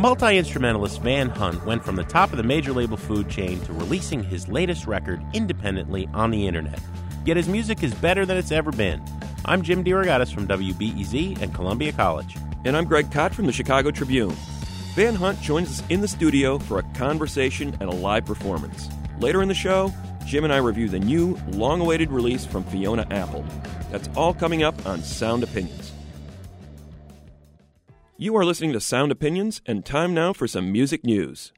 Multi instrumentalist Van Hunt went from the top of the major label food chain to releasing his latest record independently on the internet. Yet his music is better than it's ever been. I'm Jim DeRogatis from WBEZ and Columbia College. And I'm Greg Kot from the Chicago Tribune. Van Hunt joins us in the studio for a conversation and a live performance. Later in the show, Jim and I review the new, long awaited release from Fiona Apple. That's all coming up on Sound Opinions. You are listening to Sound Opinions, and time now for some music news.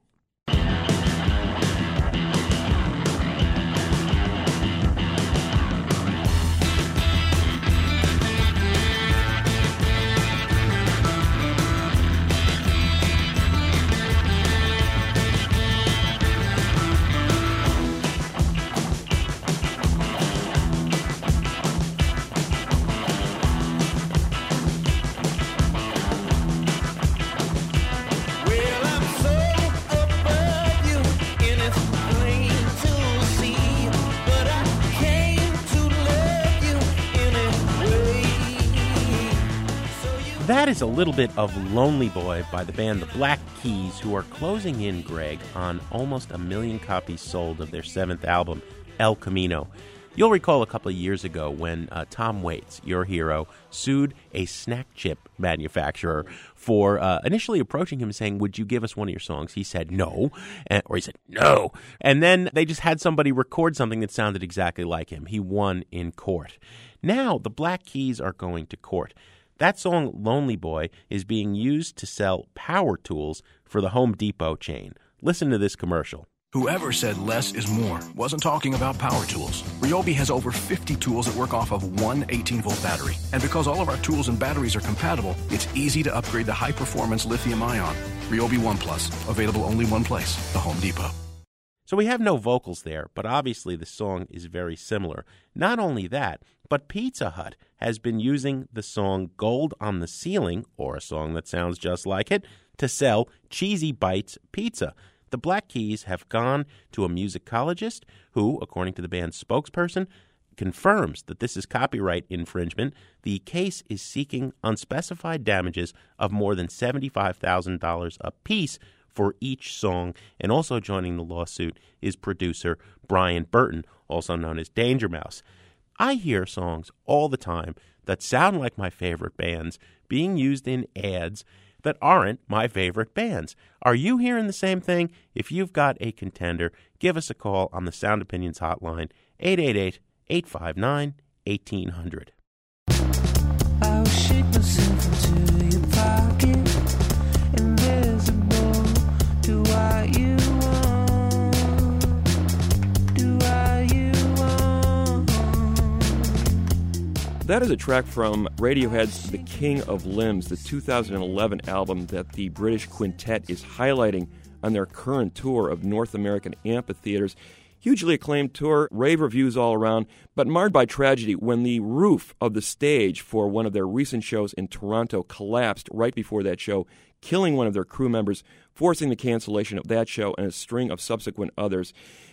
Little bit of Lonely Boy by the band The Black Keys, who are closing in, Greg, on almost a million copies sold of their seventh album, El Camino. You'll recall a couple of years ago when uh, Tom Waits, your hero, sued a snack chip manufacturer for uh, initially approaching him saying, Would you give us one of your songs? He said no, and, or he said no. And then they just had somebody record something that sounded exactly like him. He won in court. Now the Black Keys are going to court. That song, Lonely Boy, is being used to sell power tools for the Home Depot chain. Listen to this commercial. Whoever said less is more wasn't talking about power tools. Ryobi has over 50 tools that work off of one 18 volt battery. And because all of our tools and batteries are compatible, it's easy to upgrade to high performance lithium ion. Ryobi One Plus, available only one place, the Home Depot. So we have no vocals there, but obviously the song is very similar. Not only that, but Pizza Hut has been using the song Gold on the Ceiling, or a song that sounds just like it, to sell Cheesy Bites pizza. The Black Keys have gone to a musicologist who, according to the band's spokesperson, confirms that this is copyright infringement. The case is seeking unspecified damages of more than $75,000 apiece for each song. And also joining the lawsuit is producer Brian Burton, also known as Danger Mouse. I hear songs all the time that sound like my favorite bands being used in ads that aren't my favorite bands. Are you hearing the same thing? If you've got a contender, give us a call on the Sound Opinions hotline 888 859 1800. That is a track from Radiohead's The King of Limbs, the 2011 album that the British quintet is highlighting on their current tour of North American amphitheaters. Hugely acclaimed tour, rave reviews all around, but marred by tragedy when the roof of the stage for one of their recent shows in Toronto collapsed right before that show, killing one of their crew members, forcing the cancellation of that show and a string of subsequent others.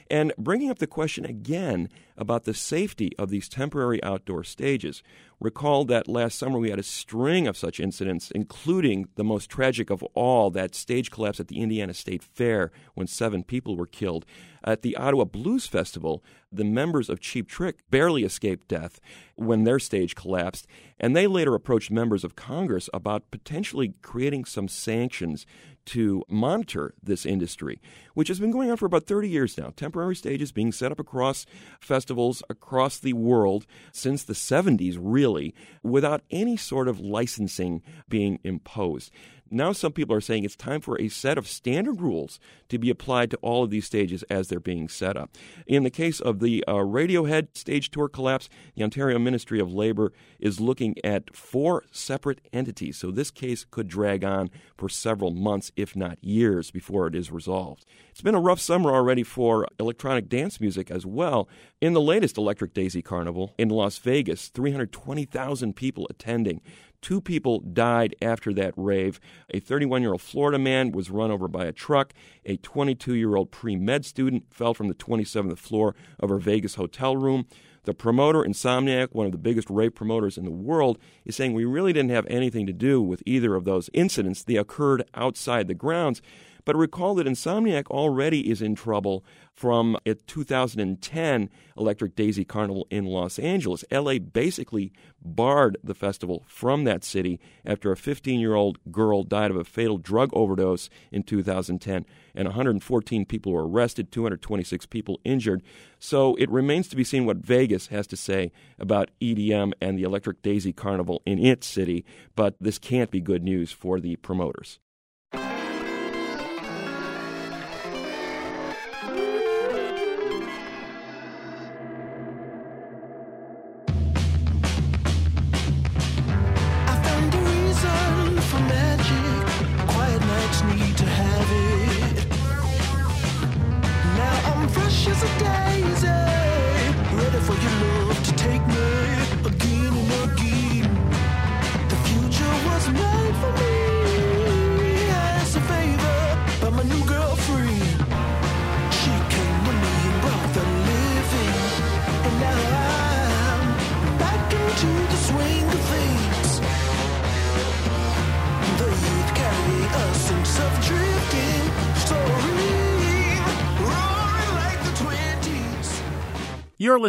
And bringing up the question again about the safety of these temporary outdoor stages. Recall that last summer we had a string of such incidents, including the most tragic of all that stage collapse at the Indiana State Fair when seven people were killed. At the Ottawa Blues Festival, the members of Cheap Trick barely escaped death when their stage collapsed, and they later approached members of Congress about potentially creating some sanctions to monitor this industry, which has been going on for about 30 years now. Temporary stages being set up across festivals across the world since the 70s, really, without any sort of licensing being imposed. Now, some people are saying it's time for a set of standard rules to be applied to all of these stages as they're being set up. In the case of the uh, Radiohead stage tour collapse, the Ontario Ministry of Labour is looking at four separate entities. So this case could drag on for several months, if not years, before it is resolved. It's been a rough summer already for electronic dance music as well. In the latest Electric Daisy Carnival in Las Vegas, 320,000 people attending. Two people died after that rave. A 31 year old Florida man was run over by a truck. A 22 year old pre med student fell from the 27th floor of her Vegas hotel room. The promoter, Insomniac, one of the biggest rave promoters in the world, is saying we really didn't have anything to do with either of those incidents. They occurred outside the grounds. But recall that Insomniac already is in trouble from a 2010 Electric Daisy Carnival in Los Angeles. LA basically barred the festival from that city after a 15 year old girl died of a fatal drug overdose in 2010, and 114 people were arrested, 226 people injured. So it remains to be seen what Vegas has to say about EDM and the Electric Daisy Carnival in its city, but this can't be good news for the promoters.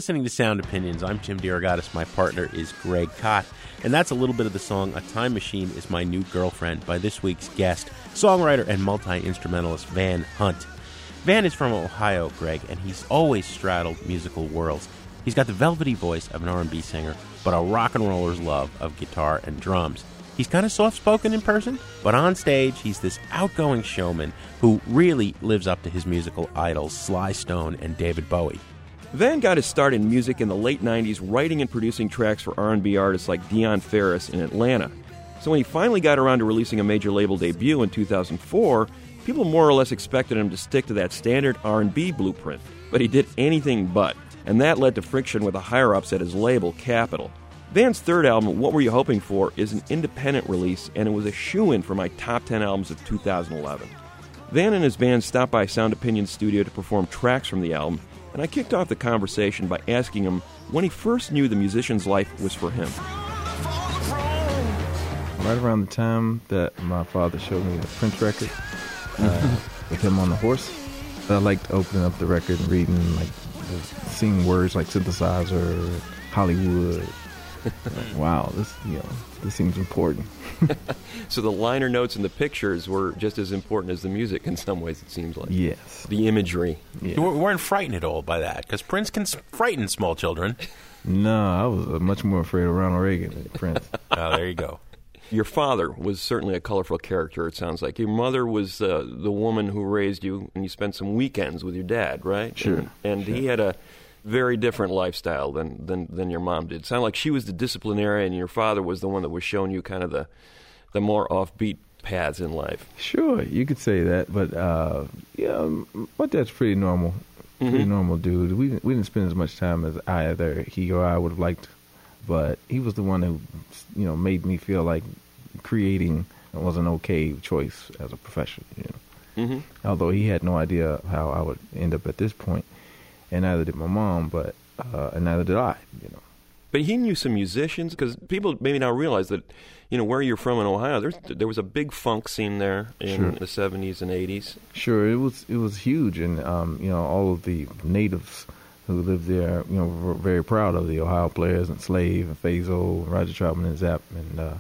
Listening to Sound Opinions. I'm Jim DeRogatis. My partner is Greg Kot. And that's a little bit of the song A Time Machine is My New Girlfriend by this week's guest, songwriter and multi instrumentalist Van Hunt. Van is from Ohio, Greg, and he's always straddled musical worlds. He's got the velvety voice of an R&B singer, but a rock and roller's love of guitar and drums. He's kind of soft spoken in person, but on stage, he's this outgoing showman who really lives up to his musical idols, Sly Stone and David Bowie. Van got his start in music in the late 90s, writing and producing tracks for R&B artists like Dionne Farris in Atlanta. So when he finally got around to releasing a major label debut in 2004, people more or less expected him to stick to that standard R&B blueprint. But he did anything but, and that led to friction with the higher-ups at his label, Capitol. Van's third album, What Were You Hoping For, is an independent release, and it was a shoe-in for my top 10 albums of 2011. Van and his band stopped by Sound Opinion Studio to perform tracks from the album, and I kicked off the conversation by asking him when he first knew the musician's life was for him. right around the time that my father showed me the Prince record uh, with him on the horse. I liked opening up the record and reading, like, seeing words like synthesizer, Hollywood. Like, wow, this you know this seems important. So the liner notes and the pictures were just as important as the music in some ways, it seems like. Yes. The imagery. Yeah. You weren't frightened at all by that, because Prince can frighten small children. No, I was uh, much more afraid of Ronald Reagan than Prince. Oh, there you go. Your father was certainly a colorful character, it sounds like. Your mother was uh, the woman who raised you, and you spent some weekends with your dad, right? Sure, And, and he had a very different lifestyle than, than, than your mom did. It sounded like she was the disciplinarian, and your father was the one that was showing you kind of the, the more offbeat paths in life. Sure, you could say that, but uh, yeah, my dad's pretty normal, pretty normal dude. We didn't, we didn't spend as much time as either he or I would have liked, but he was the one who, you know, made me feel like creating was an okay choice as a profession. You know, Mm-hmm. although he had no idea how I would end up at this point, and neither did my mom, but uh, and neither did I. You know. But he knew some musicians because people maybe now realize that, you know, where you're from in Ohio, there's, there was a big funk scene there in Sure. the 70s and 80s. Sure, it was it was huge, and um, you know all of the natives who lived there, you know, were very proud of the Ohio players and Slave and Faze-O, Roger Troutman and Zapp, and uh,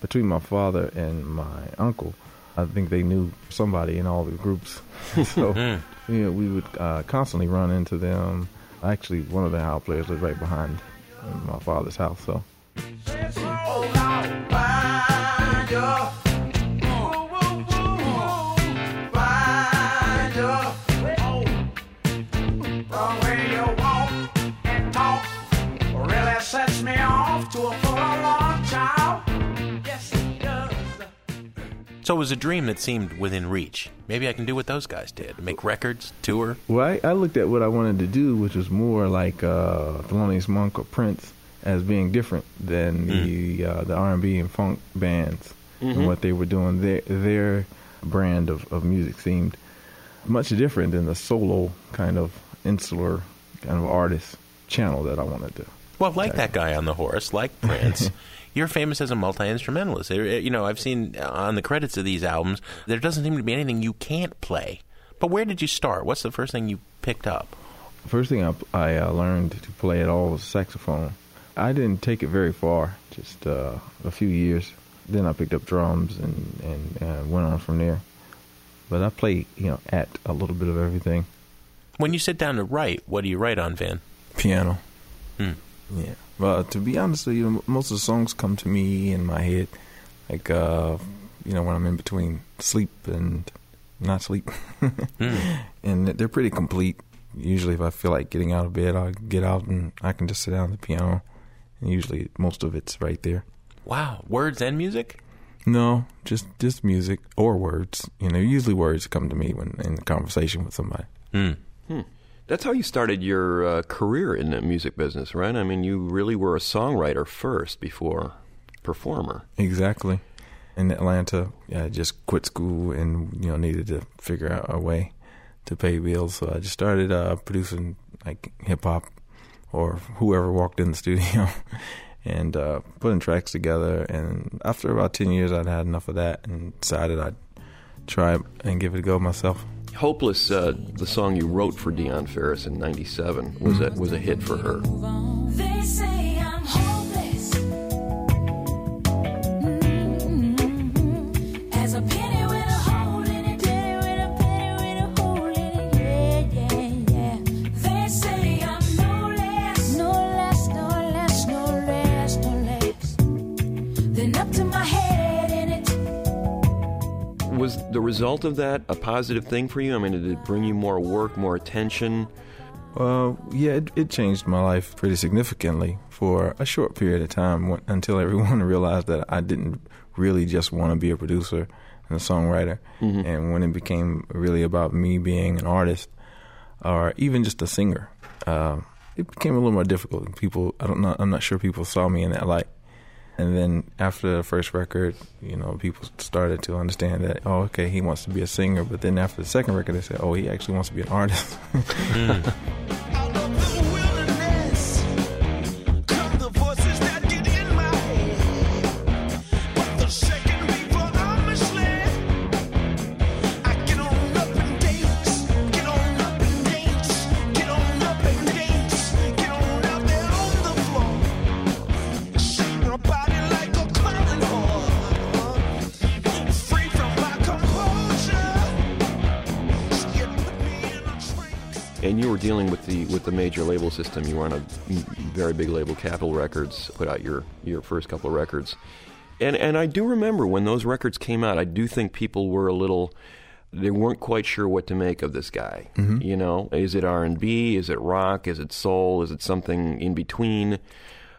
between my father and my uncle, I think they knew somebody in all the groups. so you know, we would uh, constantly run into them. Actually, one of the Ohio players lived right behind my father's house, so. So it was a dream that seemed within reach. Maybe I can do what those guys did: make records, tour. Well, I, I looked at what I wanted to do, which was more like uh, Thelonious Monk or Prince, as being different than the uh, the R and B and funk bands and what they were doing. Their their brand of, of music seemed much different than the solo kind of insular kind of artist channel that I wanted to. Well, like that guy on the horse, like Prince, you're famous as a multi instrumentalist. You know, I've seen on the credits of these albums, there doesn't seem to be anything you can't play. But where did you start? What's the first thing you picked up? First thing I, I uh, learned to play at all was saxophone. I didn't take it very far, just uh, a few years. Then I picked up drums and, and uh, went on from there. But I play, you know, at a little bit of everything. When you sit down to write, what do you write on, Van? Piano. Hmm. Yeah. Well, to be honest with you, most of the songs come to me in my head, like uh, you know when I'm in between sleep and not sleep, and they're pretty complete. Usually, if I feel like getting out of bed, I'll get out and I can just sit down at the piano, and usually most of it's right there. Wow, words and music. No, just just music or words. You know, usually words come to me when in conversation with somebody. Hmm. That's how you started your uh, career in the music business, right? I mean, you really were a songwriter first before performer. Exactly. In Atlanta, I just quit school and you know needed to figure out a way to pay bills. So I just started uh, producing like hip hop or whoever walked in the studio and uh, putting tracks together. And after about ten years, I'd had enough of that and decided I'd try and give it a go myself. Hopeless, uh, the song you wrote for Dionne Farris in '97, was a was a hit for her. Result of that a positive thing for you? I mean, did it bring you more work, more attention? Well, yeah, it, it changed my life pretty significantly for a short period of time when, until everyone realized that I didn't really just want to be a producer and a songwriter. And when it became really about me being an artist or even just a singer, uh, it became a little more difficult. People, I don't know, I'm not sure people saw me in that light. And then after the first record, you know, people started to understand that, oh, okay, he wants to be a singer. But then after the second record, they said, oh, he actually wants to be an artist. Out hmm. With the major label system. You were on a very big label, Capitol Records, put out your your first couple of records. And and I do remember when those records came out. I do think people were a little. They weren't quite sure what to make of this guy. Mm-hmm. You know, is it R and B? Is it rock? Is it soul? Is it something in between?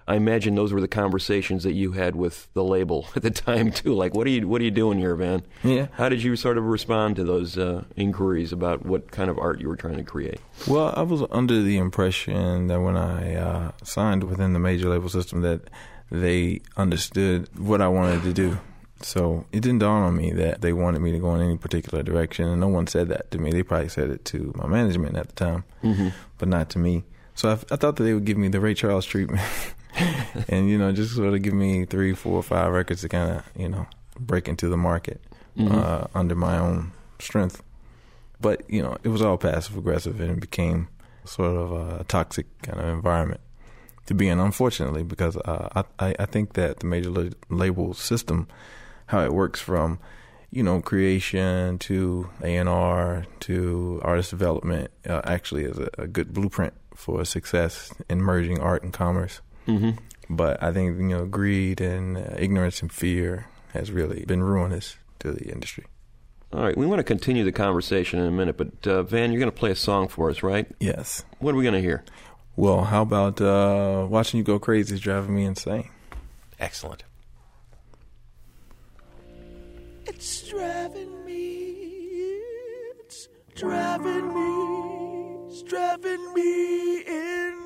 I imagine those were the conversations that you had with the label at the time too. Like, what are you what are you doing here, Van? Yeah. How did you sort of respond to those uh, inquiries about what kind of art you were trying to create? Well, I was under the impression that when I uh, signed within the major label system that they understood what I wanted to do. So it didn't dawn on me that they wanted me to go in any particular direction, and no one said that to me. They probably said it to my management at the time, but not to me. So I, I thought that they would give me the Ray Charles treatment, and you know, just sort of give me three, four, five records to kind of you know break into the market uh, under my own strength. But you know, it was all passive aggressive, and it became sort of a toxic kind of environment to be in. Unfortunately, because uh, I I think that the major la- label system, how it works from you know creation to A and R to artist development, uh, actually is a, a good blueprint for success in merging art and commerce. Mm-hmm. But I think you know greed and uh, ignorance and fear has really been ruinous to the industry. All right, we want to continue the conversation in a minute, but uh, Van, you're going to play a song for us, right? Yes. What are we going to hear? Well, how about uh, watching you go crazy is driving me insane? Excellent. It's driving me, it's driving me, it's driving me in.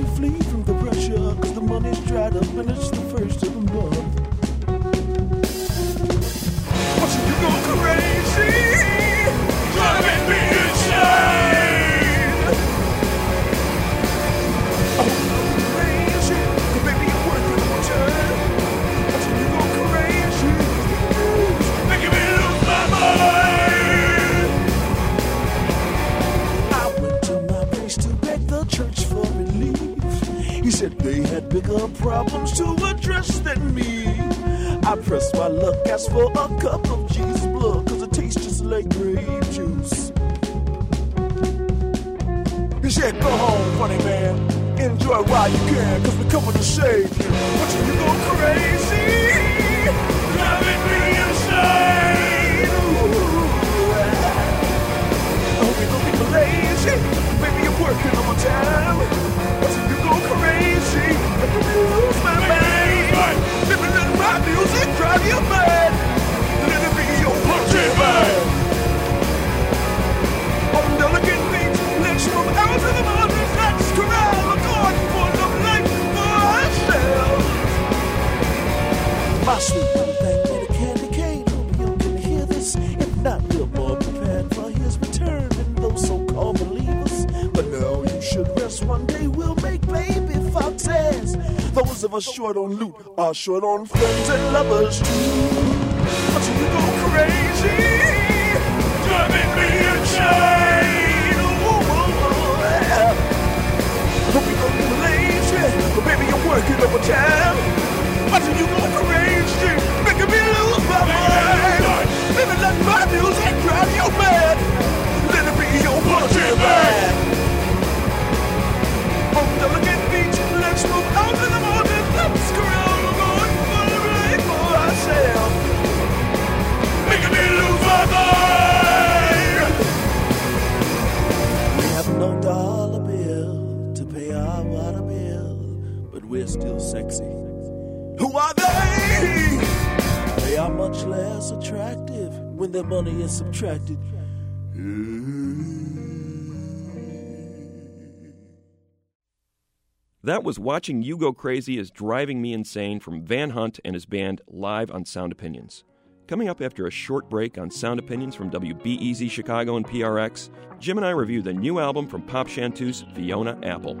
You flee from the pressure, 'cause the money's dried up and it's the first of the month. They had bigger problems to address than me. I pressed my luck, asked for a cup of like grape juice. He said, go home, funny man. Enjoy while you can, cause we're coming to save you. But you go crazy, driving me insane. Ooh. I hope you don't be lazy. Maybe you're working overtime. But you go crazy, if you lose my mind, living in my music drive you mad. Let it be your punching bag. Short on loot are short on friends and lovers too. But you go crazy, driving me insane. Working overtime. Watching you go crazy, making me lose my mind. Baby, let my music drive you mad. Let it be your punching bag. On delicate beach, let's move out to the mountains. Let's corral the going for the life for ourselves. Making me lose my mind. We're still sexy. Who are they? They are much less attractive when their money is subtracted. That was Watching You Go Crazy is Driving Me Insane from Van Hunt and his band live on Sound Opinions. Coming up after a short break on Sound Opinions from WBEZ Chicago and PRX, Jim and I review the new album from Pop Chanteuse, Fiona Apple.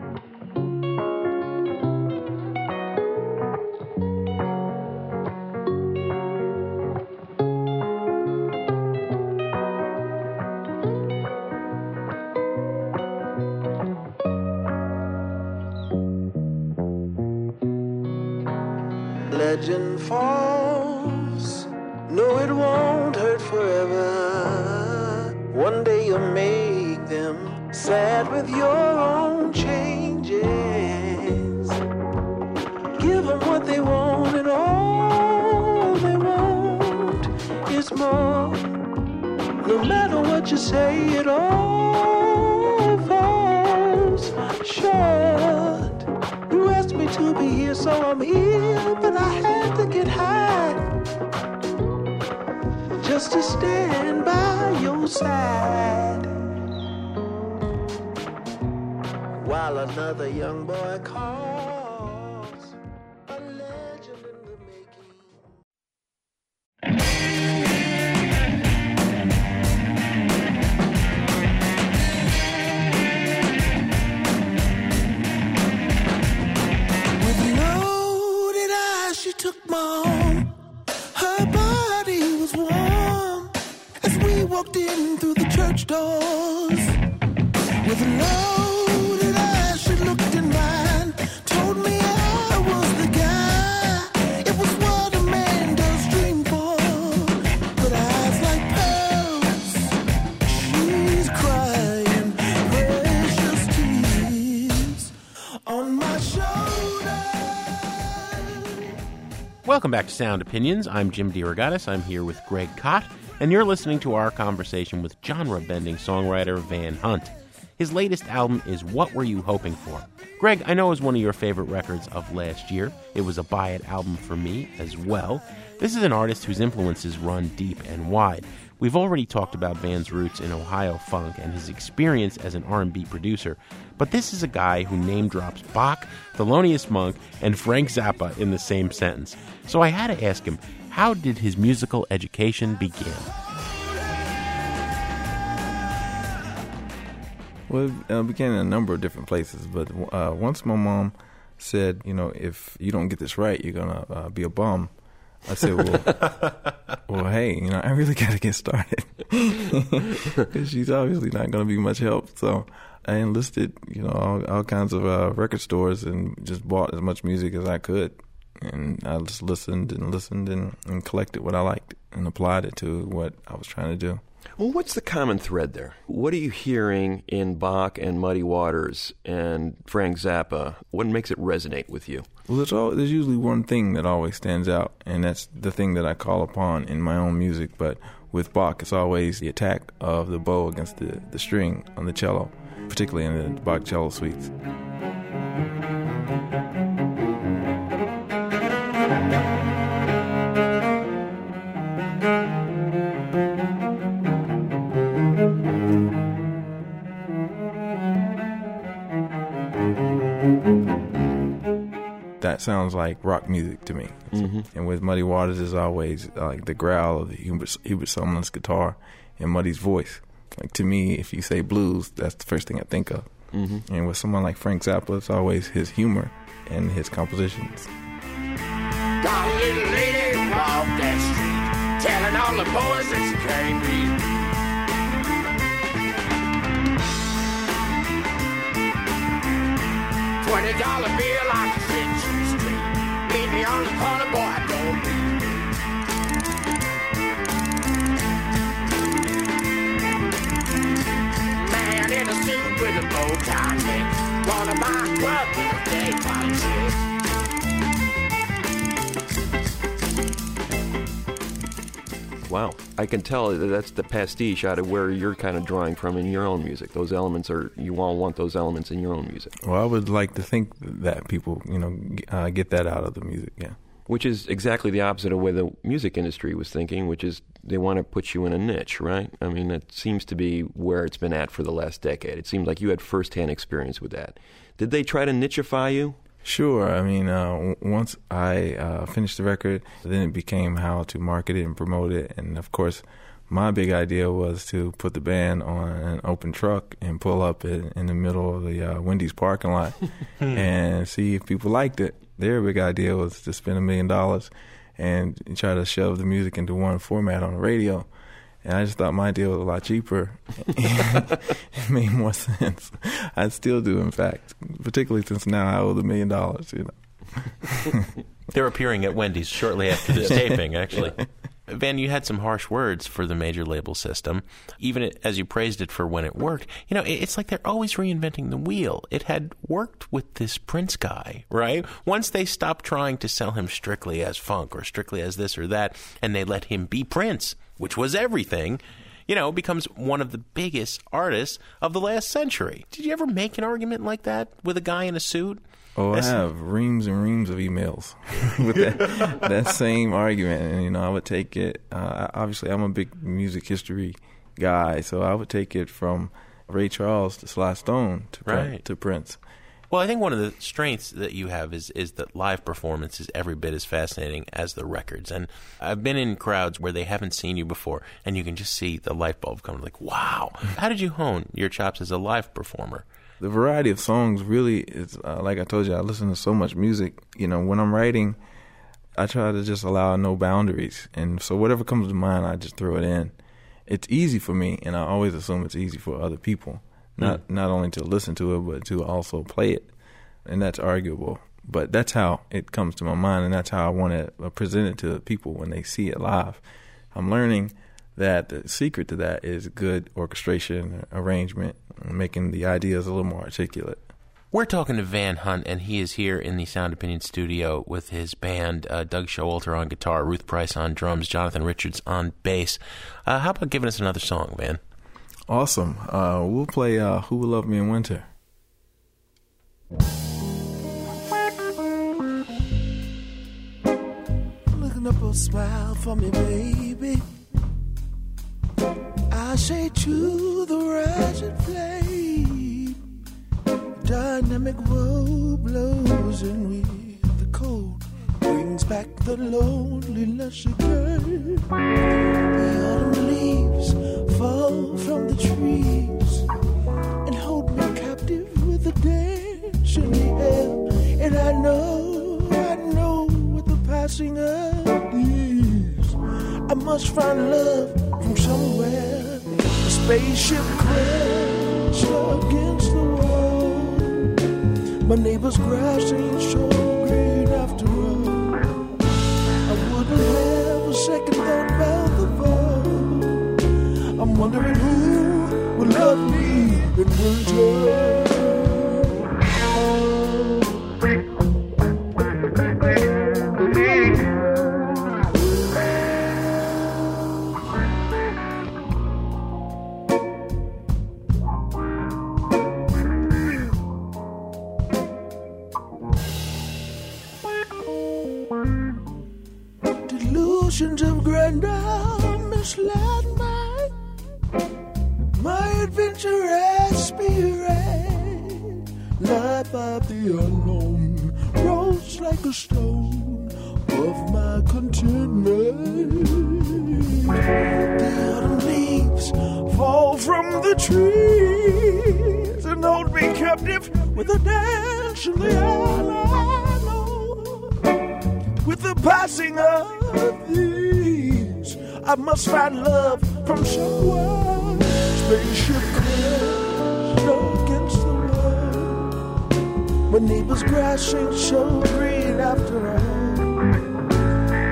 Welcome back to Sound Opinions. I'm Jim DeRogatis. I'm here with Greg Kot, and you're listening to our conversation with genre bending songwriter Van Hunt. His latest album is What Were You Hoping For? Greg, I know it was one of your favorite records of last year. It was a buy it album for me as well. This is an artist whose influences run deep and wide. We've already talked about Van's roots in Ohio funk and his experience as an R&B producer, but this is a guy who name drops Bach, Thelonious Monk, and Frank Zappa in the same sentence. So I had to ask him, how did his musical education begin? Well, it uh, began in a number of different places, but uh, once my mom said, you know, if you don't get this right, you're gonna uh, be a bum. I said, well, well, hey, you know, I really got to get started because she's obviously not going to be much help. So I enlisted, you know, all, all kinds of uh, record stores and just bought as much music as I could. And I just listened and listened and, and collected what I liked and applied it to what I was trying to do. Well, what's the common thread there? What are you hearing in Bach and Muddy Waters and Frank Zappa? What makes it resonate with you? Well, there's, all, there's usually one thing that always stands out, and that's the thing that I call upon in my own music. But with Bach, it's always the attack of the bow against the, the string on the cello, particularly in the Bach cello suites. That sounds like rock music to me. And with Muddy Waters is always like the growl of Hubert, Hubert Sumlin's guitar and Muddy's voice. Like to me, if you say blues, that's the first thing I think of. Mm-hmm. And with someone like Frank Zappa, it's always his humor and his compositions. Got a little lady walk that street, telling all the boys that she can't read. Twenty dollar bill like a Century Street. Meet me on the corner, boy, I don't need. Man in a suit with a bow tie. Wanna buy club with a day body Wow. I can tell that that's the pastiche out of where you're kind of drawing from in your own music. Those elements are, you all want those elements in your own music. Well, I would like to think that people, you know, uh, get that out of the music. Yeah. Which is exactly the opposite of where the music industry was thinking, which is they want to put you in a niche, right? I mean, it seems to be where it's been at for the last decade. It seems like you had firsthand experience with that. Did they try to nicheify you? Sure. I mean, uh, once I uh, finished the record, then it became how to market it and promote it. And of course, my big idea was to put the band on an open truck and pull up in, in the middle of the uh, Wendy's parking lot and see if people liked it. Their big idea was to spend a million dollars and try to shove the music into one format on the radio. And I just thought my deal was a lot cheaper. it made more sense. I still do, in fact, particularly since now I owe the million dollars. You know. They're appearing at Wendy's shortly after this taping, actually. Van, you had some harsh words for the major label system, even as you praised it for when it worked. You know, it's like they're always reinventing the wheel. It had worked with this Prince guy, right? Once they stopped trying to sell him strictly as funk or strictly as this or that, and they let him be Prince, which was everything, you know, becomes one of the biggest artists of the last century. Did you ever make an argument like that with a guy in a suit? Oh, I have reams and reams of emails with that, that same argument, and you know, I would take it. Uh, obviously, I'm a big music history guy, so I would take it from Ray Charles to Sly Stone to Right. to Prince. Well, I think one of the strengths that you have is is that live performance is every bit as fascinating as the records. And I've been in crowds where they haven't seen you before, and you can just see the light bulb come. Like, wow! How did you hone your chops as a live performer? The variety of songs really is uh, like I told you. I listen to so much music. You know, when I'm writing, I try to just allow no boundaries, and so whatever comes to mind, I just throw it in. It's easy for me, and I always assume it's easy for other people. Not not only to listen to it, but to also play it, and that's arguable. But that's how it comes to my mind, and that's how I want to present it to people when they see it live. I'm learning that the secret to that is good orchestration, arrangement, and making the ideas a little more articulate. We're talking to Van Hunt, and he is here in the Sound Opinion studio with his band uh, Doug Showalter on guitar, Ruth Price on drums, Jonathan Richards on bass. Uh, how about giving us another song, Van? Awesome. Uh, we'll play uh, "Who Will Love Me in Winter." Looking up a smile for me, baby. I say to the rising flame, dynamic woe blows in with the cold, brings back the loneliness again. The autumn leaves fall from the trees and hold me captive with the dance in the air. And I know, I know, with the passing of the years, I must find love from somewhere. Spaceship crashed against the wall. My neighbor's grass ain't so green after all. I wouldn't have a second thought about the fall. I'm wondering who would love me in winter. Find love from somewhere. Spaceship crashed against the wall. My neighbor's grass ain't so green after all.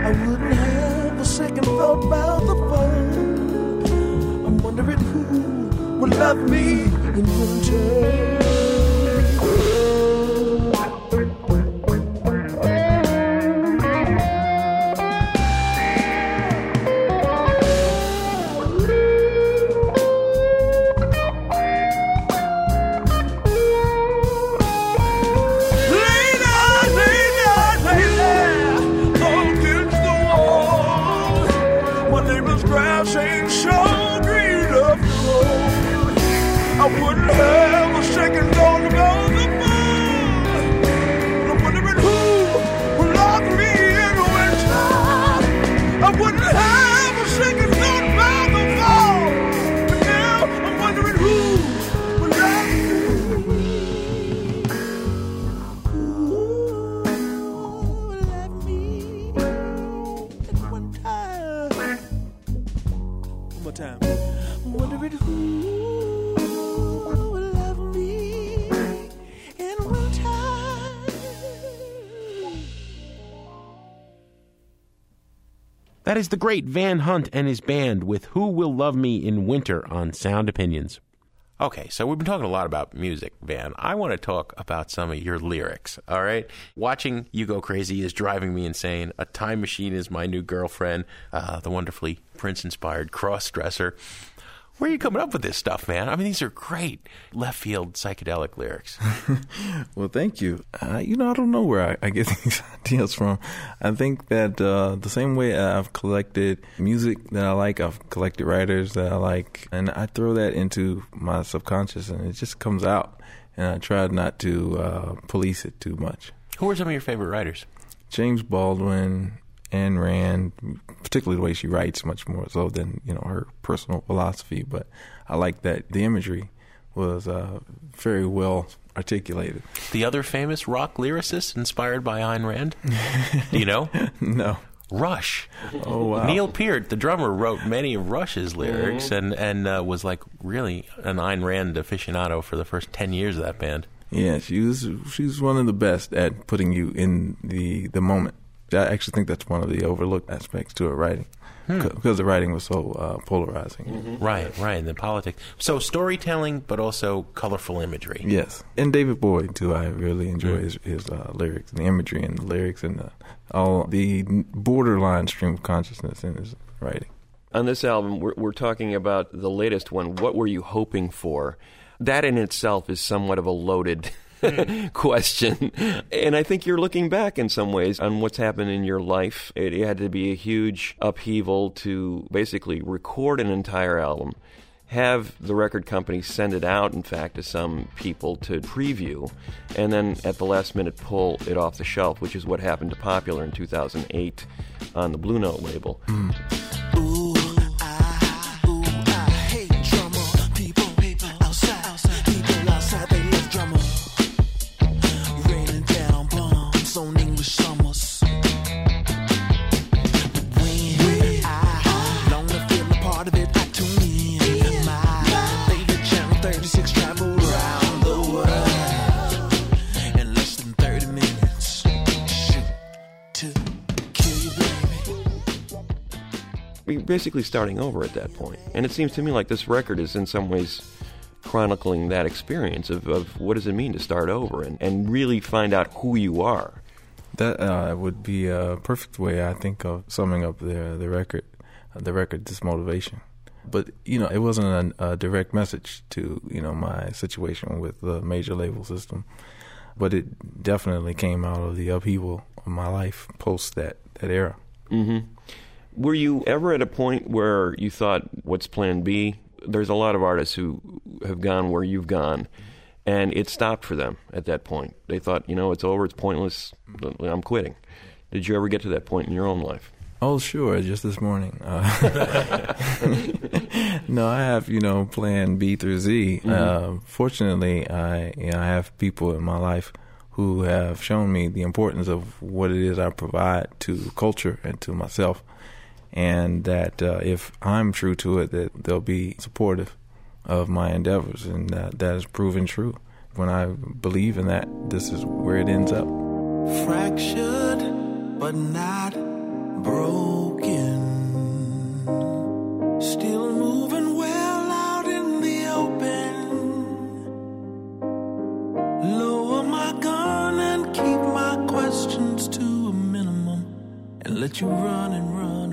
I wouldn't have a second thought about the fall. I'm wondering who will love me in winter. Is the great Van Hunt and his band with Who Will Love Me in Winter on Sound Opinions. Okay, so we've been talking a lot about music, Van. I want to talk about some of your lyrics, all right? Watching You Go Crazy is driving me insane. A Time Machine is my new girlfriend, uh, the wonderfully Prince inspired cross dresser. Where are you coming up with this stuff, man? I mean, these are great left field psychedelic lyrics. Well, thank you. Uh, you know, I don't know where I, I get these ideas from. I think that uh, the same way I've collected music that I like, I've collected writers that I like, and I throw that into my subconscious, and it just comes out. And I try not to uh, police it too much. Who are some of your favorite writers? James Baldwin, Ayn Rand, particularly the way she writes, much more so than you know her personal philosophy. But I like that the imagery was uh, very well articulated. The other famous rock lyricist inspired by Ayn Rand? Do you know? no. Rush. Oh wow. Neil Peart, the drummer, wrote many of Rush's lyrics and and uh, was like really an Ayn Rand aficionado for the first ten years of that band. Yeah, she was she was one of the best at putting you in the the moment. I actually think that's one of the overlooked aspects to it writing, Hmm. because the writing was so uh, polarizing. Right, right, and the politics. So storytelling, but also colorful imagery. Yes, and David Bowie too. I really enjoy Mm. his, his uh, lyrics, the imagery, and the lyrics, and the, all the borderline stream of consciousness in his writing. On this album, we're, we're talking about the latest one. What were you hoping for? That in itself is somewhat of a loaded question. And I think you're looking back in some ways on what's happened in your life. It had to be a huge upheaval to basically record an entire album, have the record company send it out, in fact, to some people to preview, and then at the last minute pull it off the shelf, which is what happened to Popular in 2008 on the Blue Note label. hate basically starting over at that point. And it seems to me like this record is in some ways chronicling that experience of, of what does it mean to start over and, and really find out who you are. That uh, would be a perfect way, I think, of summing up the the record, the record dismotivation. But you know, it wasn't a, a direct message to you know my situation with the major label system, but it definitely came out of the upheaval of my life post that that era. hmm Were you ever at a point where you thought, what's plan B? There's a lot of artists who have gone where you've gone, and it stopped for them at that point. They thought, you know, it's over, it's pointless, I'm quitting. Did you ever get to that point in your own life? Oh, sure. Just this morning. Uh, no, I have you know Plan B through Z. Mhm. Uh, fortunately, I you know, I have people in my life who have shown me the importance of what it is I provide to culture and to myself, and that uh, if I'm true to it, that they'll be supportive of my endeavors, and that that has proven true. When I believe in that, this is where it ends up. fractured but not broken. Still moving well out in the open. Lower my gun and keep my questions to a minimum and let you run and run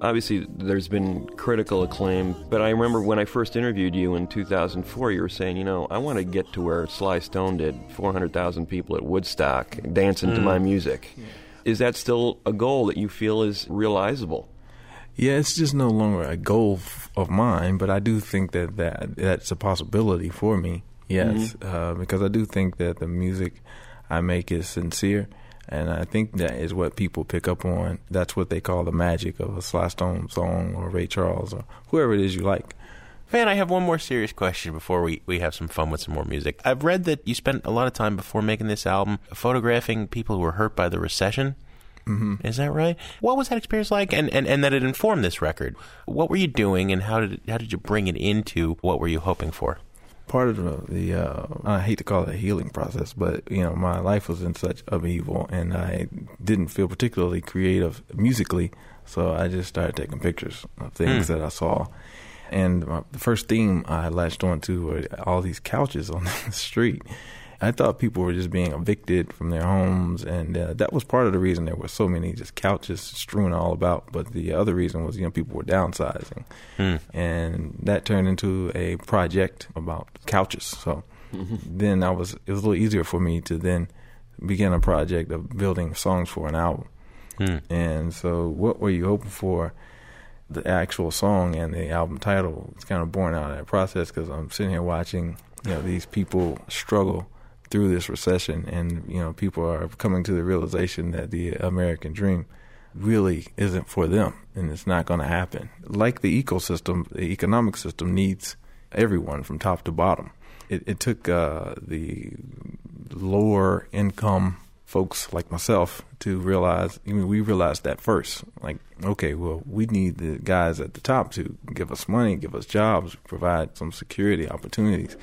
Obviously, there's been critical acclaim, but I remember when I first interviewed you in 2004, you were saying, you know, I want to get to where Sly Stone did 400,000 people at Woodstock dancing to Mm. my music. Is that still a goal that you feel is realizable? Yeah, it's just no longer a goal f- of mine, but I do think that, that that's a possibility for me. Yes, uh, because I do think that the music I make is sincere, and I think that is what people pick up on. That's what they call the magic of a Sly Stone song or Ray Charles or whoever it is you like. Van, I have one more serious question before we, we have some fun with some more music. I've read that you spent a lot of time before making this album photographing people who were hurt by the recession. hmm Is that right? What was that experience like? And, and, and that it informed this record. What were you doing and how did, how did you bring it into what were you hoping for? Part of the, the uh, I hate to call it a healing process, but you know my life was in such upheaval, and I didn't feel particularly creative musically, so I just started taking pictures of things Hmm. that I saw. And my, the first theme I latched onto were all these couches on the street. I thought people were just being evicted from their homes, and uh, that was part of the reason there were so many just couches strewn all about. But the other reason was, you know, people were downsizing, Hmm. and that turned into a project about couches. So Mhm. then I was it was a little easier for me to then begin a project of building songs for an album. Hmm. And so, what were you hoping for? The actual song and the album title. It's kind of born out of that process because I'm sitting here watching, you know, these people struggle through this recession, and you know, people are coming to the realization that the American dream really isn't for them, and it's not going to happen. Like the ecosystem, the economic system needs everyone from top to bottom. It, it took uh, the lower income folks like myself to realize. I mean, we realized that first. Like, okay, well, we need the guys at the top to give us money, give us jobs, provide some security opportunities,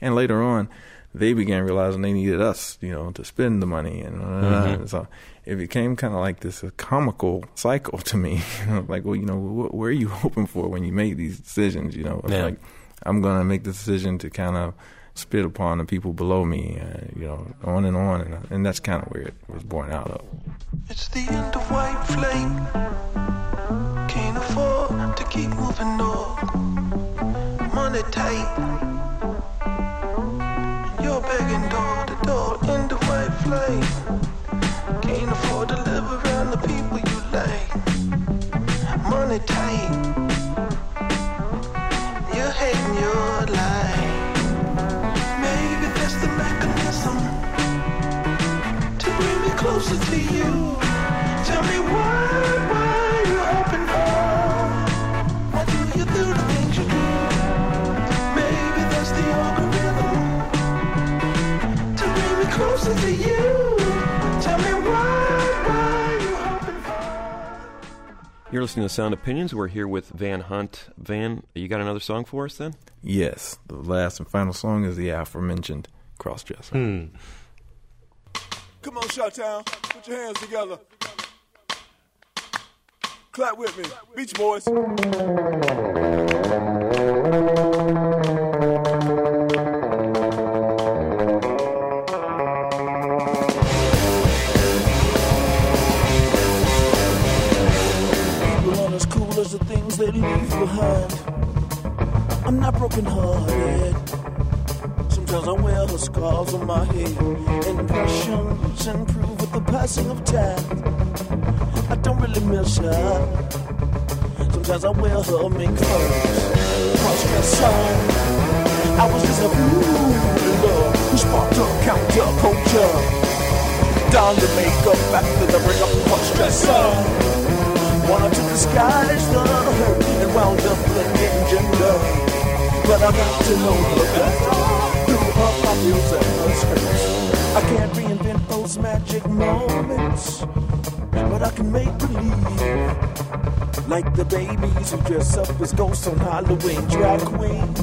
and later on, they began realizing they needed us, you know, to spend the money, and Mhm. so it became kind of like this uh, comical cycle to me. Like, well, you know, what, where are you hoping for when you make these decisions? You know, Yeah. like I'm going to make the decision to kind of spit upon the people below me, uh, you know, on and on, and, and that's kind of where it was born out of. It's the end of white flame. Can't afford to keep moving on. Money tight. Money You're listening to Sound Opinions. We're here with Van Hunt. Van, you got another song for us then? Yes, the last and final song is the aforementioned Crossdresser. Hmm. Come on, Shot-Town. Put your hands together. Clap with me. Beach Boys. Things they leave behind. I'm not broken hearted. Sometimes I wear the scars on my head. Impressions improve with the passing of time. I don't really miss her. Sometimes I wear her mink. Cross dress on. I was just a fool in love who sparked up counterculture. Down the makeup after the ring up cross dress on. To disguise the hurt and wound up blending gender. But I got to know her better through her popules and her. I can't reinvent those magic moments, but I can make believe. Like the babies who dress up as ghosts on Halloween, drag queen.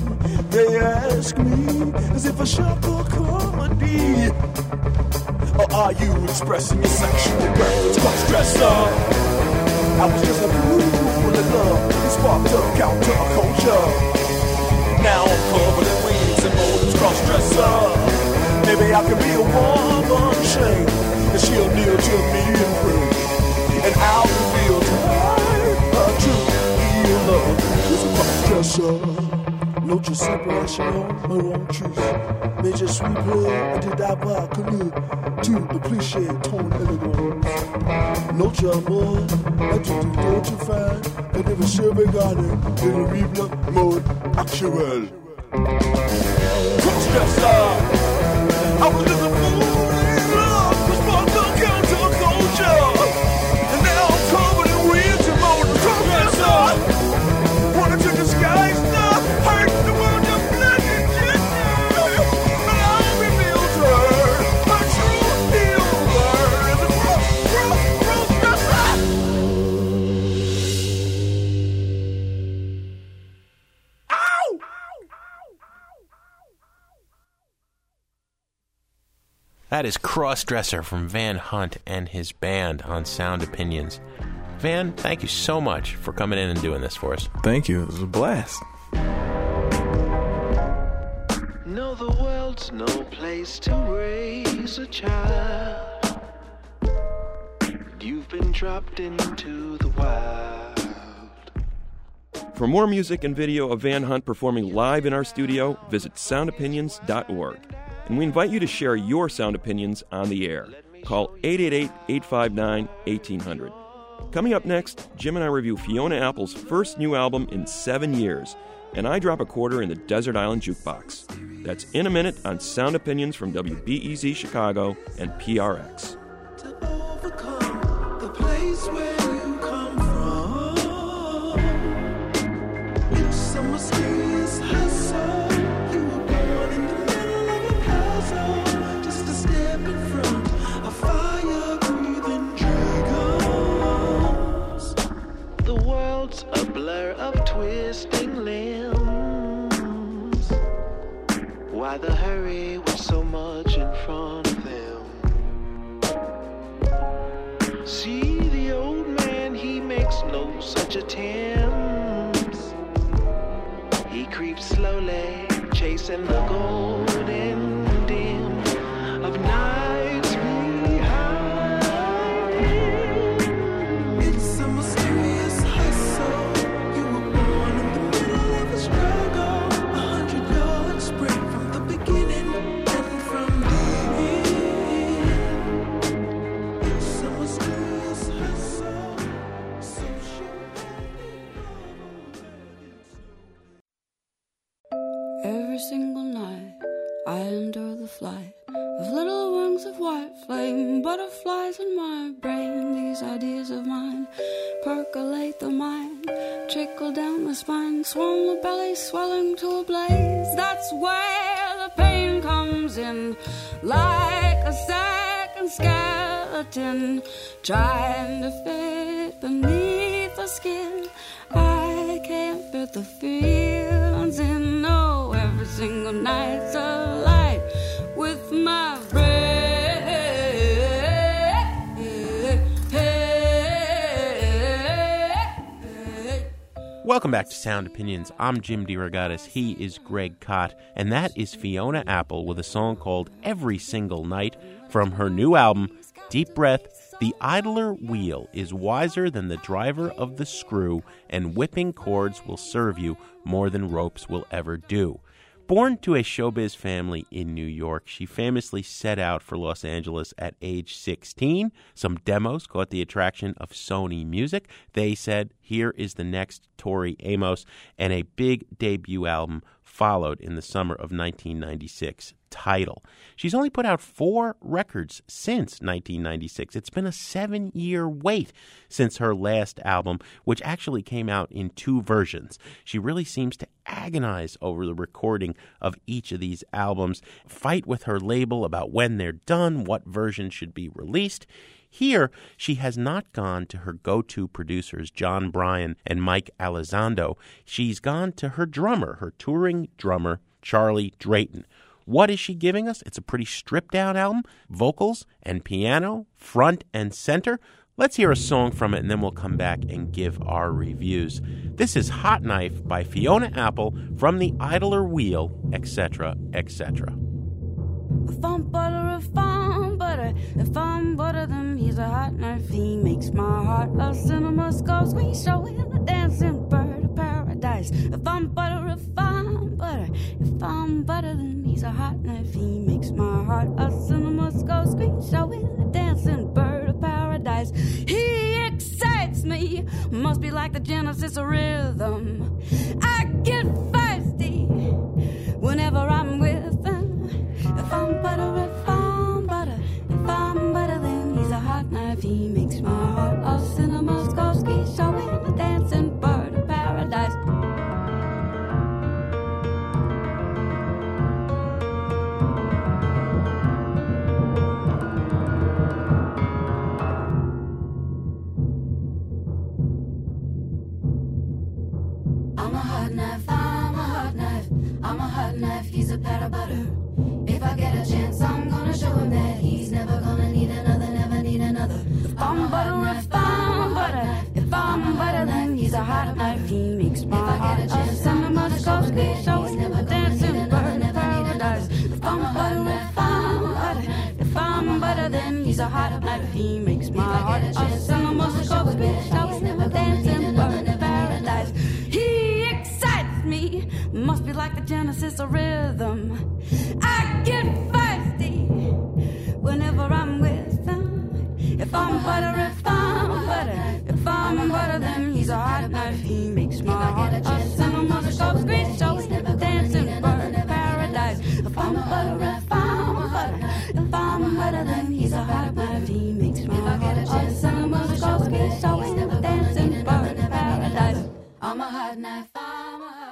They ask me as if a shock or comedy. Or are you expressing your sexual preference? Cross dresser. I was just a fool full of love who sparked up counterculture. Now I'm covered in wings and mold's cross-dresser. Maybe I can be a woman shame, and she'll kneel to me and pray. And I'll reveal to her her true love is a cross-dresser. No just separation on her own truth. Mais je suis prêt à d'avoir connu le cliché ton élégance. Notre amour est tout d'autre fin que de me sauvegarder de l'horrible mode actuel. Crossdresser, I was a That is Crossdresser from Van Hunt and his band on Sound Opinions. Van, thank you so much for coming in and doing this for us. Thank you. It was a blast. No, the world's no place to raise a child. You've been dropped into the wild. For more music and video of Van Hunt performing live in our studio, visit soundopinions.org. And we invite you to share your sound opinions on the air. Call 888 859 1800. Coming up next, Jim and I review Fiona Apple's first new album in seven years, and I drop a quarter in the Desert Island Jukebox. That's in a minute on Sound Opinions from WBEZ Chicago and PRX. twisting limbs. Why the hurry with so much in front of them? See the old man, he makes no such attempts. He creeps slowly, chasing the goal. Belly, swelling to a blaze. That's where the pain comes in, like a second skeleton trying to fit beneath the skin. I can't fit the feelings in. No, every single night's a light with my Welcome back to Sound Opinions. I'm Jim DeRogatis. He is Greg Kot. And that is Fiona Apple with a song called Every Single Night from her new album, Deep Breath. The idler wheel is wiser than the driver of the screw, and whipping cords will serve you more than ropes will ever do. Born to a showbiz family in New York, she famously set out for Los Angeles at age 16. Some demos caught the attraction of Sony Music. They said, Here is the next Tori Amos, and a big debut album followed in the summer of 1996. Title. She's only put out four records since 1996. It's been a seven year wait since her last album, which actually came out in two versions. She really seems to agonize over the recording of each of these albums, fight with her label about when they're done, what version should be released. Here, she has not gone to her go to producers, Jon Brion and Mike Elizondo. She's gone to her drummer, her touring drummer, Charlie Drayton. What is she giving us? It's a pretty stripped down album, vocals and piano, front and center. Let's hear a song from it and then we'll come back and give our reviews. This is Hot Knife by Fiona Apple from the Idler Wheel, etc., etc. If I'm butter, if I'm butter, if I'm butter, then he's a hot knife. He makes my heart a cinema score. Squeeze showing a dancing bird of paradise. If I'm butter, if I'm butter, if I'm butter, then he's a hot knife. He makes my heart a cinema score. Squeeze showing a dancing bird of paradise. He excites me, must be like the genesis rhythm. I get thirsty whenever I'm him. I'm butter, if I'm butter, if I'm butter, then he's a hot knife. He makes my heart a cinema score. Ski showing a dancing bird of paradise. I'm a hot knife, I'm a hot knife, I'm a hot knife, he's a pat of butter. A hot knife, he makes my heart a cinema scope, showing a dancing bird of paradise. He excites me, must be like the genesis of rhythm. I get thirsty whenever I'm with him. If I'm butter, if He's a hot knife. He makes heart a show, dancing paradise. I'm a hot knife.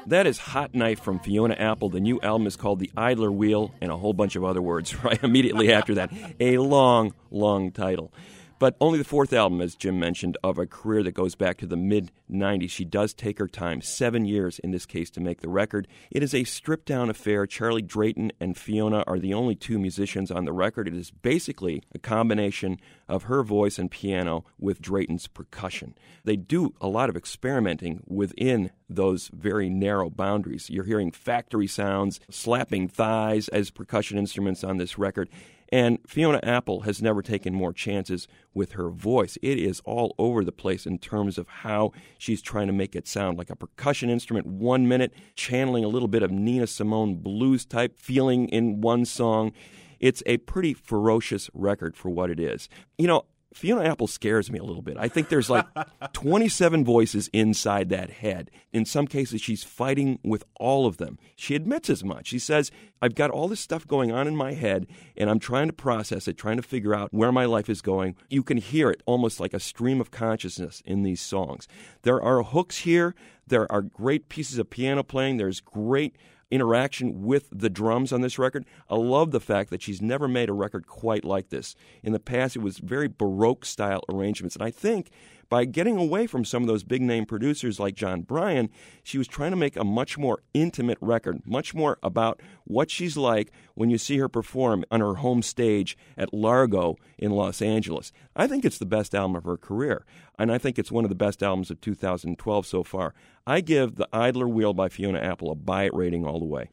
That is Hot Knife from Fiona Apple. The new album is called The Idler Wheel, and a whole bunch of other words right immediately after that. A long, long title. But only the fourth album, as Jim mentioned, of a career that goes back to the mid 90s. She does take her time, seven years in this case, to make the record. It is a stripped down affair. Charlie Drayton and Fiona are the only two musicians on the record. It is basically a combination of her voice and piano with Drayton's percussion. They do a lot of experimenting within those very narrow boundaries. You're hearing factory sounds, slapping thighs as percussion instruments on this record. And Fiona Apple has never taken more chances with her voice. It is all over the place in terms of how she's trying to make it sound like a percussion instrument one minute, channeling a little bit of Nina Simone blues type feeling in one song. It's a pretty ferocious record for what it is. You know, Fiona Apple scares me a little bit. I think there's like 27 voices inside that head. In some cases, she's fighting with all of them. She admits as much. She says, I've got all this stuff going on in my head, and I'm trying to process it, trying to figure out where my life is going. You can hear it almost like a stream of consciousness in these songs. There are hooks here, there are great pieces of piano playing, there's great interaction with the drums on this record. I love the fact that she's never made a record quite like this. In the past, it was very Baroque style arrangements. And I think by getting away from some of those big name producers like Jon Brion, she was trying to make a much more intimate record, much more about what she's like when you see her perform on her home stage at Largo in Los Angeles. I think it's the best album of her career, and I think it's one of the best albums of 2012 so far. I give The Idler Wheel by Fiona Apple a buy it rating all the way.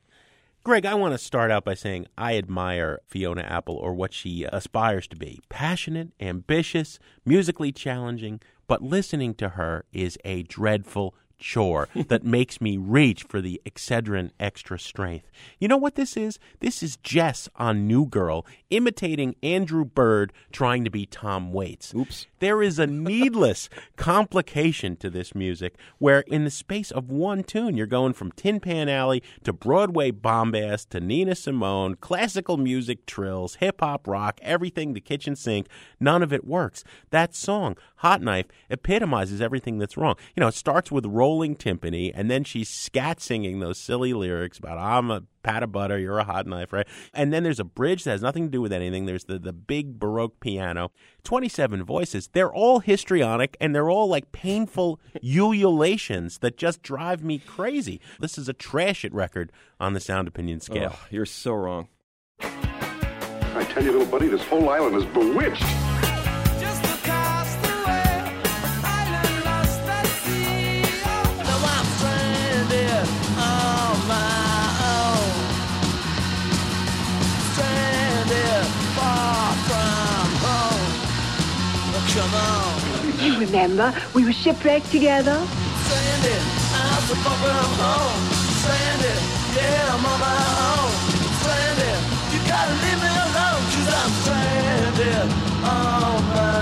Greg, I want to start out by saying I admire Fiona Apple or what she aspires to be passionate, ambitious, musically challenging, but listening to her is a dreadful chore that makes me reach for the Excedrin extra strength. You know what this is? This is Jess on New Girl imitating Andrew Bird trying to be Tom Waits. Oops. There is a needless complication to this music where, in the space of one tune, you're going from Tin Pan Alley to Broadway bombast to Nina Simone, classical music, trills, hip hop, rock, everything, the kitchen sink. None of it works. That song, Hot Knife, epitomizes everything that's wrong. You know, it starts with rolling timpani, and then she's scat singing those silly lyrics about, I'm a pat of butter, you're a hot knife, right? And then there's a bridge that has nothing to do with anything. There's the, the big Baroque piano, 27 voices. They're all histrionic and they're all like painful ululations that just drive me crazy. This is a trash it record on the sound opinion scale. Oh, you're so wrong. I tell you, little buddy, this whole island is bewitched. Remember, we were shipwrecked together. Stranded, I'm so far from home. Stranded, yeah, I'm on my own. Stranded, you gotta leave me alone, cause I'm stranded on my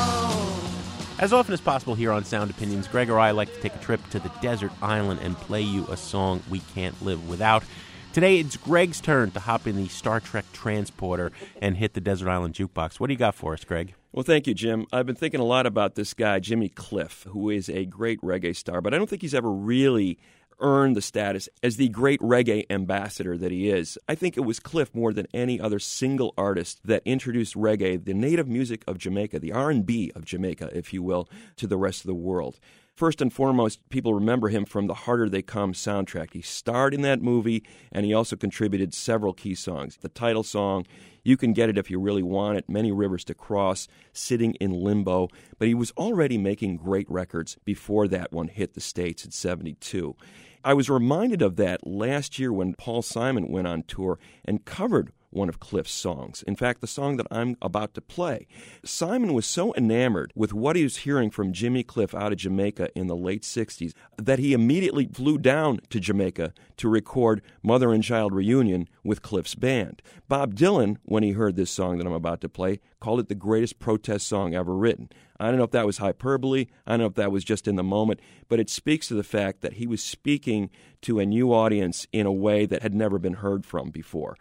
own. As often as possible here on Sound Opinions, Greg or I like to take a trip to the desert island and play you a song we can't live without. Today it's Greg's turn to hop in the Star Trek transporter and hit the desert island jukebox. What do you got for us, Greg? Well, thank you, Jim. I've been thinking a lot about this guy, Jimmy Cliff, who is a great reggae star, but I don't think he's ever really earned the status as the great reggae ambassador that he is. I think it was Cliff more than any other single artist that introduced reggae, the native music of Jamaica, the R&B of Jamaica, if you will, to the rest of the world. First and foremost, people remember him from the Harder They Come soundtrack. He starred in that movie, and he also contributed several key songs. The title song, You Can Get It If You Really Want It, Many Rivers to Cross, Sitting in Limbo. But he was already making great records before that one hit the States in 72. I was reminded of that last year when Paul Simon went on tour and covered one of Cliff's songs. In fact, the song that I'm about to play. Simon was so enamored with what he was hearing from Jimmy Cliff out of Jamaica in the late 60s that he immediately flew down to Jamaica to record Mother and Child Reunion with Cliff's band. Bob Dylan, when he heard this song that I'm about to play, called it the greatest protest song ever written. I don't know if that was hyperbole, I don't know if that was just in the moment, but it speaks to the fact that he was speaking to a new audience in a way that had never been heard from before.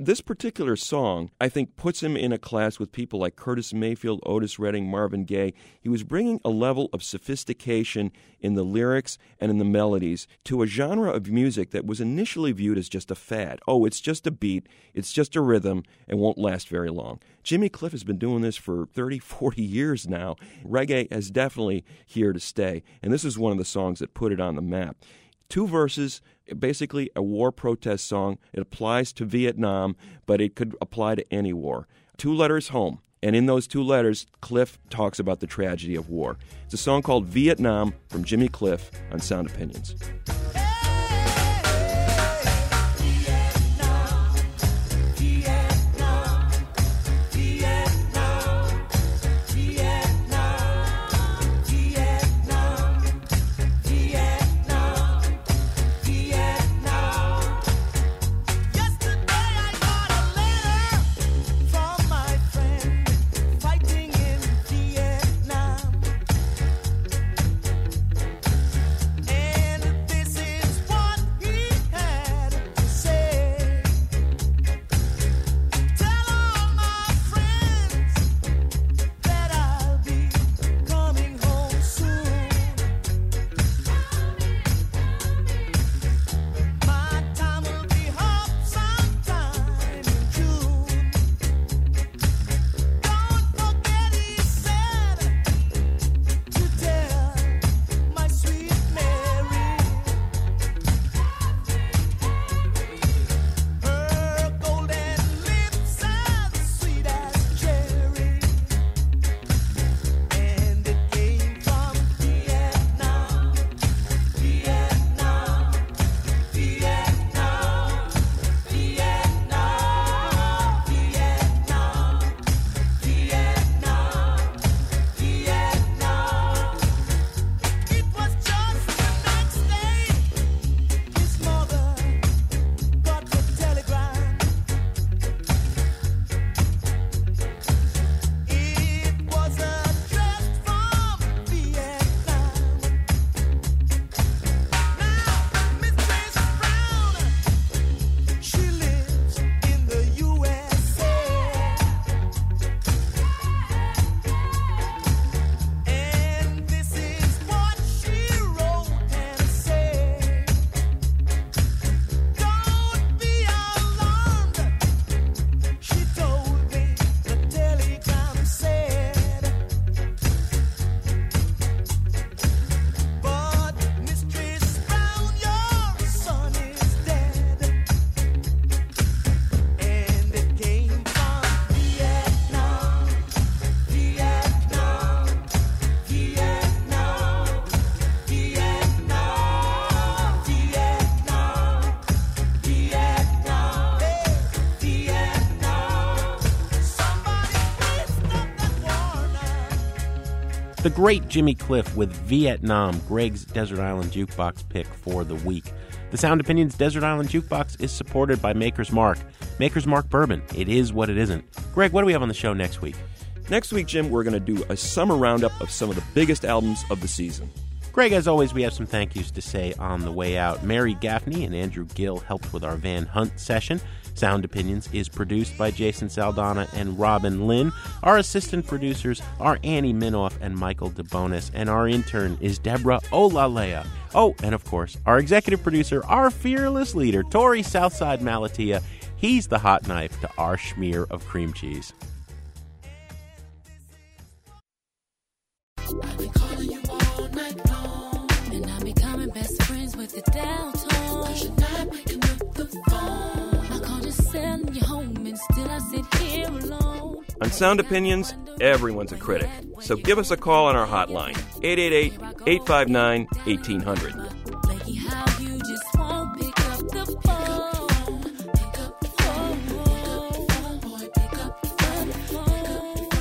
This particular song, I think, puts him in a class with people like Curtis Mayfield, Otis Redding, Marvin Gaye. He was bringing a level of sophistication in the lyrics and in the melodies to a genre of music that was initially viewed as just a fad. Oh, it's just a beat, it's just a rhythm, and won't last very long. Jimmy Cliff has been doing this for 30, 40 years now. Reggae is definitely here to stay, and this is one of the songs that put it on the map two verses, basically a war protest song. It applies to Vietnam, but it could apply to any war. Two letters home. And in those two letters, Cliff talks about the tragedy of war. It's a song called Vietnam from Jimmy Cliff on Sound Opinions. Great Jimmy Cliff with Vietnam, Greg's Desert Island Jukebox pick for the week. The Sound Opinions Desert Island Jukebox is supported by Maker's Mark. Maker's Mark Bourbon. It is what it isn't. Greg, what do we have on the show next week? Next week, Jim, we're going to do a summer roundup of some of the biggest albums of the season. Greg, as always, we have some thank yous to say on the way out. Mary Gaffney and Andrew Gill helped with our Van Hunt session. Sound Opinions is produced by Jason Saldanha and Robin Linn. Our assistant producers are Annie Minoff and Michael DeBonis, and our intern is Deborah Olalea. Oh, and of course, our executive producer, our fearless leader, Torey Southside Malatia. He's the hot knife to our schmear of cream cheese. Friends with the downtown. Cause you're not picking up the phone. My car just selling you home, and still I sit here alone. On Sound Opinions, everyone's a critic. So give us a call on our hotline, 888 859 1800. Like how you just won't pick up the phone. Pick up the phone. Boy, pick up the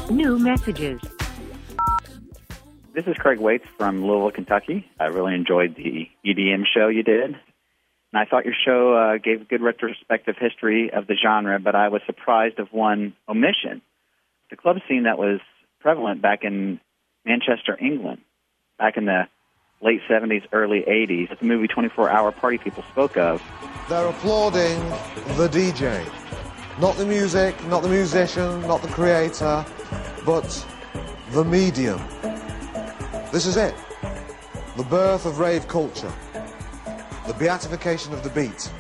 phone. New messages. This is Craig Waits from Louisville, Kentucky. I really enjoyed the EDM show you did. And I thought your show uh, gave a good retrospective history of the genre, but I was surprised of one omission. The club scene that was prevalent back in Manchester, England, back in the late 70s, early 80s, the movie 24 Hour Party people spoke of. They're applauding the DJ. Not the music, not the musician, not the creator, but the medium. This is it. The birth of rave culture. The beatification of the beat.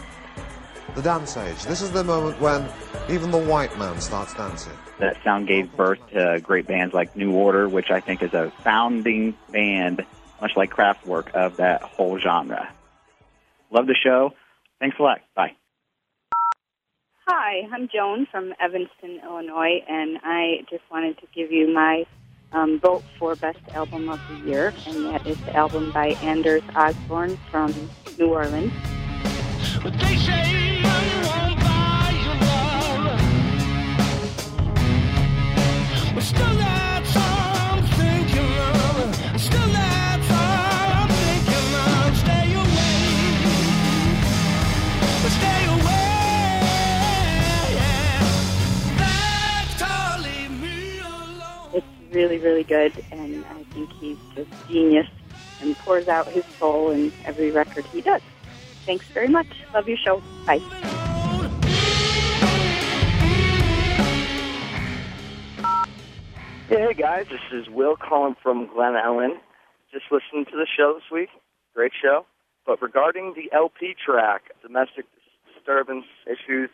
The dance age. This is the moment when even the white man starts dancing. That sound gave birth to great bands like New Order, which I think is a founding band, much like Kraftwerk, of that whole genre. Love the show. Thanks a lot. Bye. Hi, I'm Joan from Evanston, Illinois, and I just wanted to give you my um, vote for Best Album of the Year, and that is the album by Anders Osborne from New Orleans. Really, really good, and I think he's just genius and pours out his soul in every record he does. Thanks very much. Love your show. Bye. Hey guys, this is Will calling from Glen Ellyn. Just listening to the show this week. Great show. But regarding the LP track, Domestic Disturbance Issues,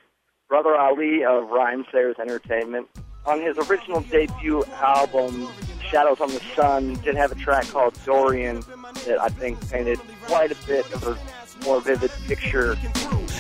Brother Ali of Rhymesayers Entertainment, on his original debut album, Shadows on the Sun, did have a track called Dorian that I think painted quite a bit of a more vivid picture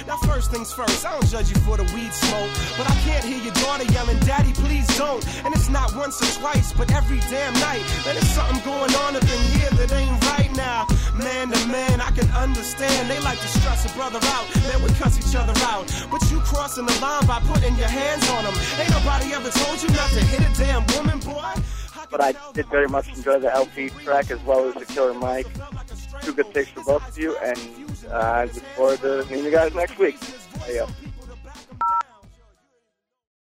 Now first things first, I don't judge you for the weed smoke, but I can't hear your daughter yelling, "Daddy, please don't." And it's not once or twice, but every damn night. Man, there's something going on up in here that ain't right now. Man to man, I can understand. They like to stress a brother out, man, we cuss each other out. But you crossing the line by putting your hands on them. Ain't nobody ever told you not to hit a damn woman, boy. but I did very much enjoy the LP track as well as the Killer Mike. Two good picks for both of you, and I look forward to meeting you guys next week. Adios.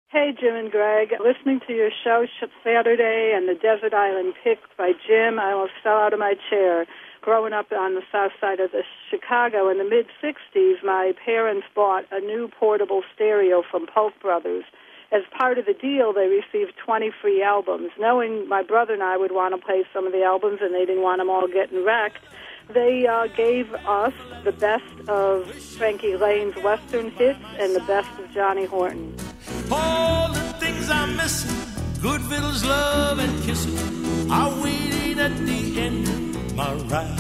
Hey, Jim and Greg. Listening to your show Sh- Saturday and the Desert Island Pick by Jim, I almost fell out of my chair. Growing up on the south side of the Chicago in the mid 60s, my parents bought a new portable stereo from Polk Brothers. As part of the deal, they received 20 free albums. Knowing my brother and I would want to play some of the albums and they didn't want them all getting wrecked, they uh, gave us the best of Frankie Laine's Western hits and the best of Johnny Horton. All the things I'm missing, good vittles, love, and kissing, are waiting at the end of my ride.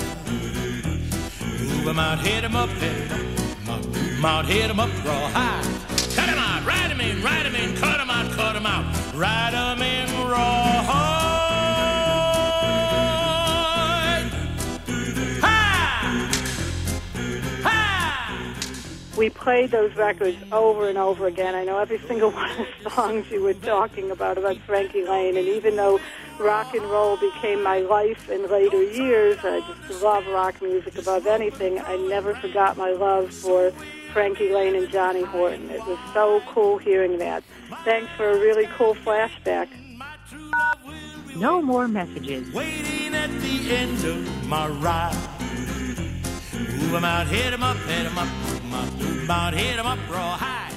Move 'em out, hit 'em up, hit 'em up, move 'em out, hit 'em up, raw high. 'Em out, ride 'em in, ride in, cut out, cut out, ride 'em in, raw We played those records over and over again. I know every single one of the songs you were talking about about Frankie Laine, and even though rock and roll became my life in later years, I just love rock music above anything. I never forgot my love for Frankie Laine and Johnny Horton. It was so cool hearing that. Thanks for a really cool flashback. No more messages. Waiting at the end of my ride. Move 'em out, hit 'em up, hit 'em up, move 'em out, move 'em out, hit 'em up, raw high.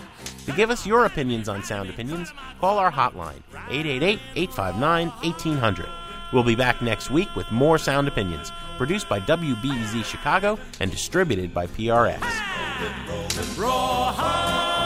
To give us your opinions on Sound Opinions, call our hotline, 888 859 1800. We'll be back next week with more Sound Opinions, produced by WBEZ Chicago and distributed by PRX and roll and roar high.